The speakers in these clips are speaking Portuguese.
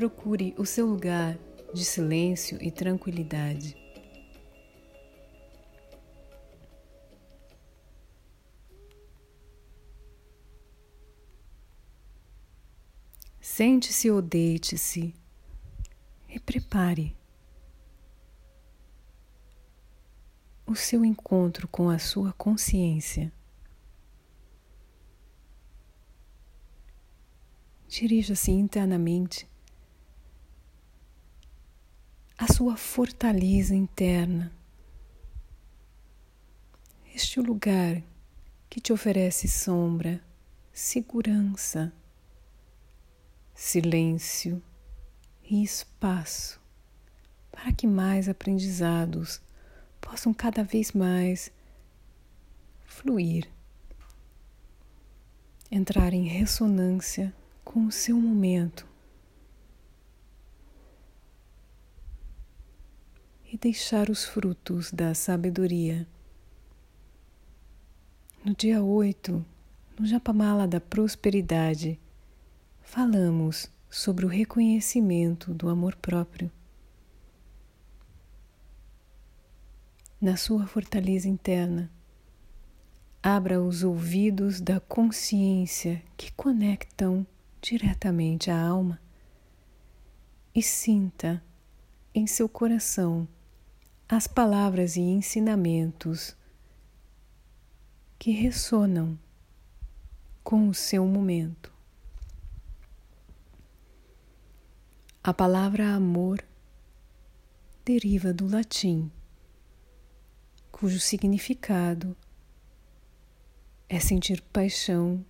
procure o seu lugar de silêncio e tranquilidade. Sente-se ou deite-se e prepare o seu encontro com a sua consciência. Dirija-se internamente à sua fortaleza interna, este lugar que te oferece sombra, segurança, silêncio e espaço para que mais aprendizados possam cada vez mais fluir, entrar em ressonância com o seu momento e deixar os frutos da sabedoria. No dia 8, no Japamala da Prosperidade, falamos sobre o reconhecimento do amor próprio. Na sua fortaleza interna, abra os ouvidos da consciência que conectam diretamente à alma e sinta em seu coração as palavras e ensinamentos que ressonam com o seu momento. A palavra amor deriva do latim, cujo significado é sentir paixão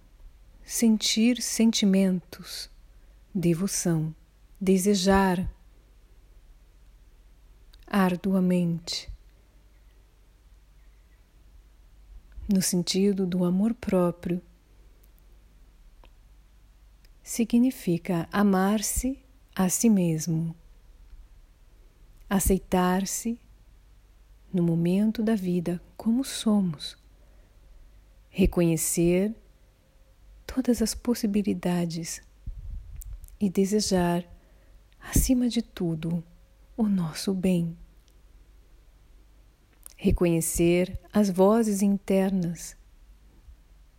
sentir sentimentos, devoção, desejar arduamente, no sentido do amor próprio, significa amar-se a si mesmo, aceitar-se no momento da vida como somos, reconhecer todas as possibilidades e desejar, acima de tudo, o nosso bem. Reconhecer as vozes internas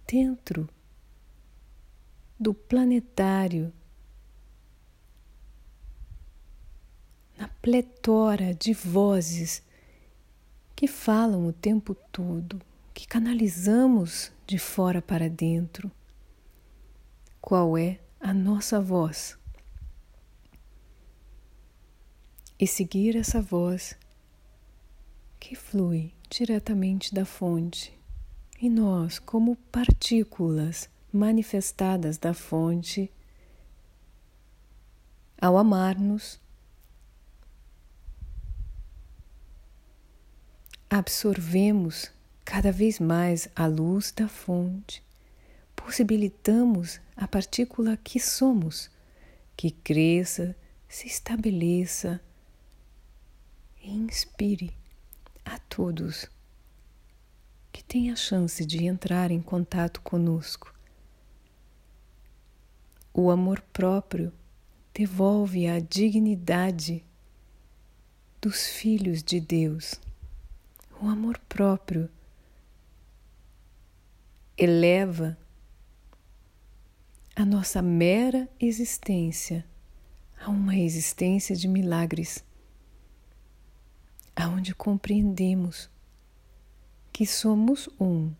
dentro do planetário, na pletora de vozes que falam o tempo todo, que canalizamos de fora para dentro qual é a nossa voz e seguir essa voz que flui diretamente da fonte. E nós, como partículas manifestadas da fonte, ao amar-nos, absorvemos cada vez mais a luz da fonte possibilitamos a partícula que somos que cresça, se estabeleça e inspire a todos que têm a chance de entrar em contato conosco. O amor próprio devolve a dignidade dos filhos de Deus. O amor próprio eleva a nossa mera existência a uma existência de milagres, aonde compreendemos que somos um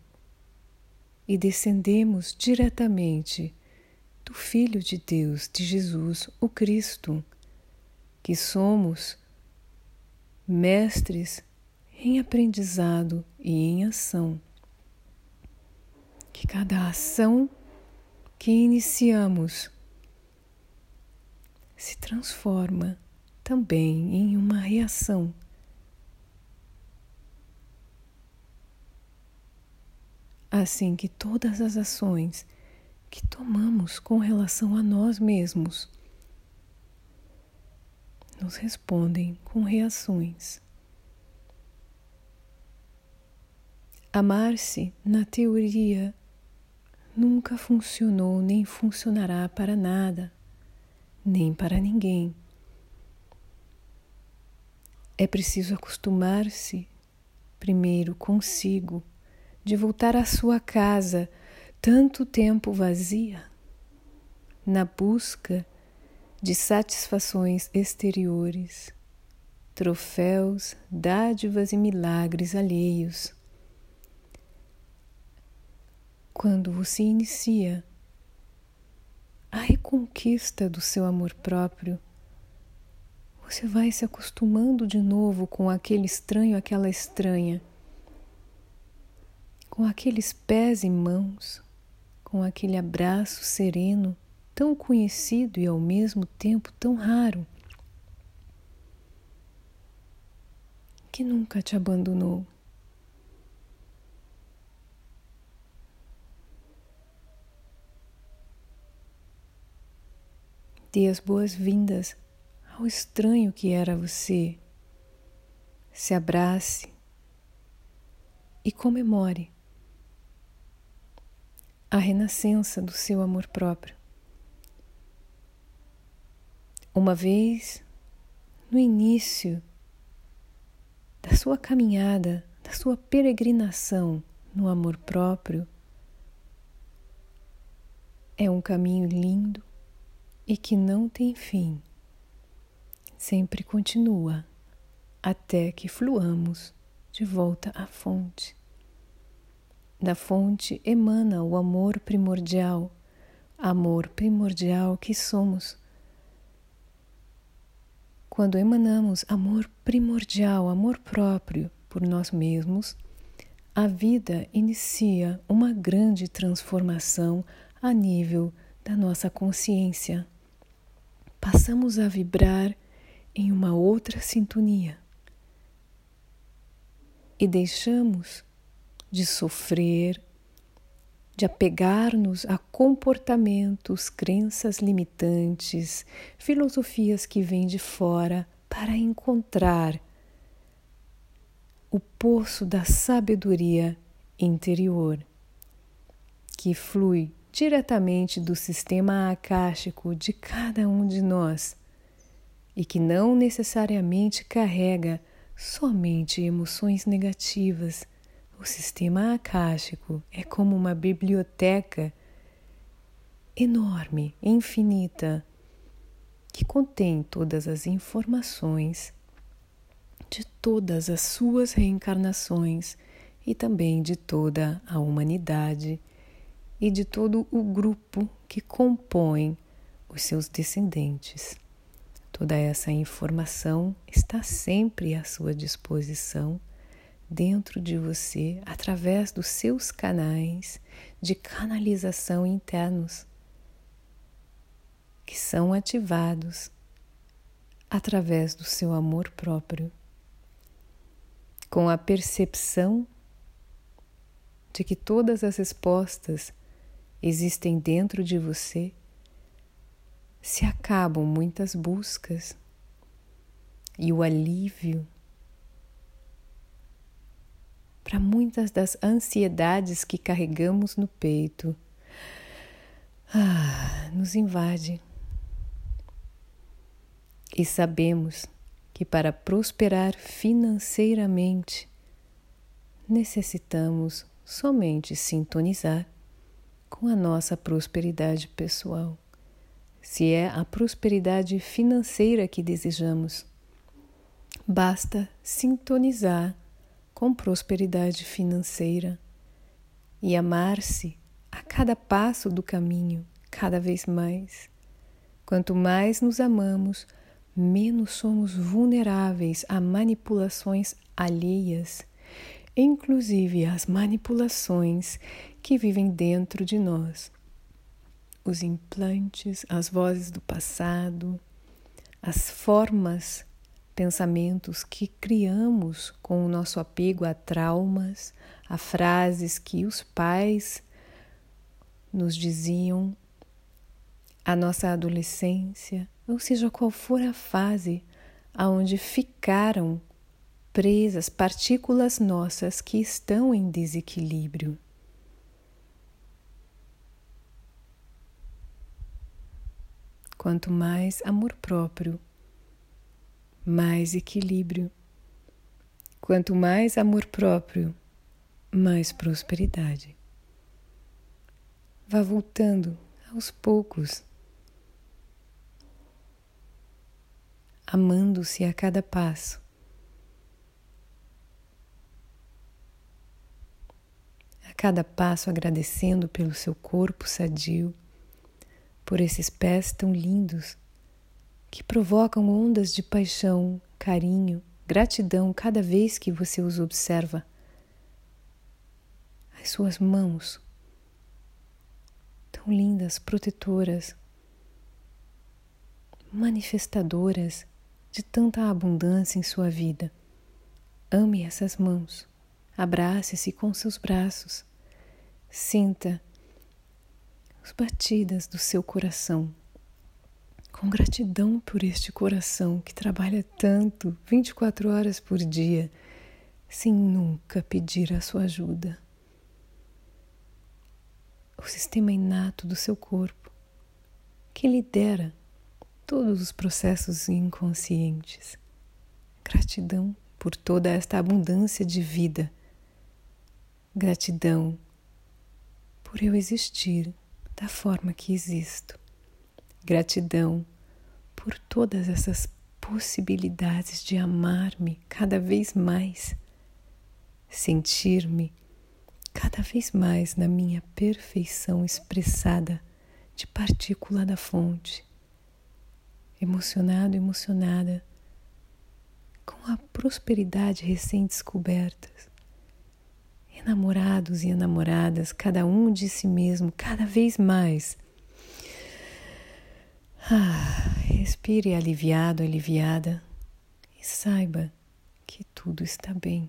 e descendemos diretamente do Filho de Deus, de Jesus, o Cristo, que somos mestres em aprendizado e em ação. Que cada ação que iniciamos se transforma também em uma reação. Assim que todas as ações que tomamos com relação a nós mesmos nos respondem com reações. Amar-se, na teoria, nunca funcionou nem funcionará para nada, nem para ninguém. É preciso acostumar-se primeiro consigo de voltar à sua casa, tanto tempo vazia, na busca de satisfações exteriores, troféus, dádivas e milagres alheios. Quando você inicia a reconquista do seu amor próprio, você vai se acostumando de novo com aquele estranho, aquela estranha, com aqueles pés e mãos, com aquele abraço sereno, tão conhecido e ao mesmo tempo tão raro, que nunca te abandonou. Dê as boas-vindas ao estranho que era você. Se abrace e comemore a renascença do seu amor próprio. Uma vez no início da sua caminhada, da sua peregrinação no amor próprio, é um caminho lindo e que não tem fim. Sempre continua até que fluamos de volta à fonte. Da fonte emana o amor primordial, amor primordial que somos. Quando emanamos amor primordial, amor próprio por nós mesmos, a vida inicia uma grande transformação a nível da nossa consciência passamos a vibrar em uma outra sintonia e deixamos de sofrer, de apegar-nos a comportamentos, crenças limitantes, filosofias que vêm de fora para encontrar o poço da sabedoria interior que flui diretamente do sistema akáshico de cada um de nós e que não necessariamente carrega somente emoções negativas. O sistema akáshico é como uma biblioteca enorme, infinita, que contém todas as informações de todas as suas reencarnações e também de toda a humanidade e de todo o grupo que compõe os seus descendentes. Toda essa informação está sempre à sua disposição dentro de você através dos seus canais de canalização internos que são ativados através do seu amor próprio, com a percepção de que todas as respostas existem dentro de você, se acabam muitas buscas e o alívio para muitas das ansiedades que carregamos no peito ah, nos invade. E sabemos que para prosperar financeiramente necessitamos somente sintonizar com a nossa prosperidade pessoal. Se é a prosperidade financeira que desejamos, basta sintonizar com prosperidade financeira e amar-se a cada passo do caminho, cada vez mais. Quanto mais nos amamos, menos somos vulneráveis a manipulações alheias, inclusive as manipulações que vivem dentro de nós. Os implantes, as vozes do passado, as formas, pensamentos que criamos com o nosso apego a traumas, a frases que os pais nos diziam, a nossa adolescência, ou seja, qual for a fase aonde ficaram presas partículas nossas que estão em desequilíbrio. quanto mais amor próprio, mais equilíbrio. Quanto mais amor próprio, mais prosperidade. Vá voltando aos poucos, amando-se a cada passo. A cada passo agradecendo pelo seu corpo sadio, por esses pés tão lindos que provocam ondas de paixão, carinho, gratidão cada vez que você os observa as suas mãos, tão lindas, protetoras, manifestadoras de tanta abundância em sua vida. Ame essas mãos, abrace-se com seus braços, sinta as batidas do seu coração. Com gratidão por este coração que trabalha tanto, 24 horas por dia, sem nunca pedir a sua ajuda o sistema inato do seu corpo, que lidera todos os processos inconscientes. Gratidão por toda esta abundância de vida. Gratidão por eu existir da forma que existo. Gratidão por todas essas possibilidades de amar-me cada vez mais, sentir-me cada vez mais na minha perfeição expressada de partícula da fonte, emocionado, emocionada com a prosperidade recém-descoberta, enamorados e enamoradas, cada um de si mesmo, cada vez mais. Ah, respire aliviado, aliviada e saiba que tudo está bem.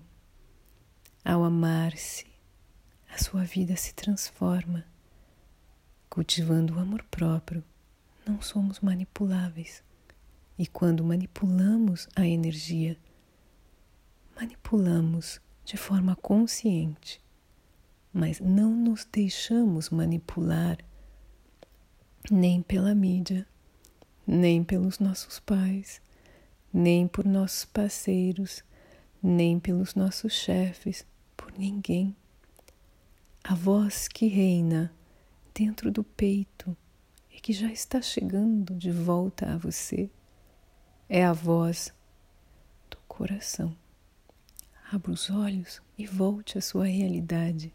Ao amar-se, a sua vida se transforma. Cultivando o amor próprio, não somos manipuláveis. E quando manipulamos a energia, manipulamos de forma consciente, mas não nos deixamos manipular nem pela mídia, nem pelos nossos pais, nem por nossos parceiros, nem pelos nossos chefes, por ninguém. A voz que reina dentro do peito e que já está chegando de volta a você é a voz do coração. Abra os olhos e volte à sua realidade.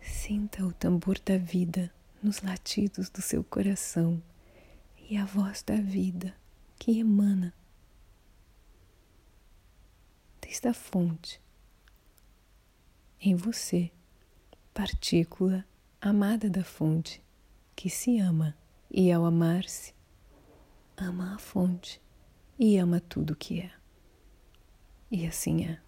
Sinta o tambor da vida nos latidos do seu coração e a voz da vida que emana desde a fonte em você partícula amada da fonte, que se ama e, ao amar-se, ama a fonte e ama tudo que é. E assim é.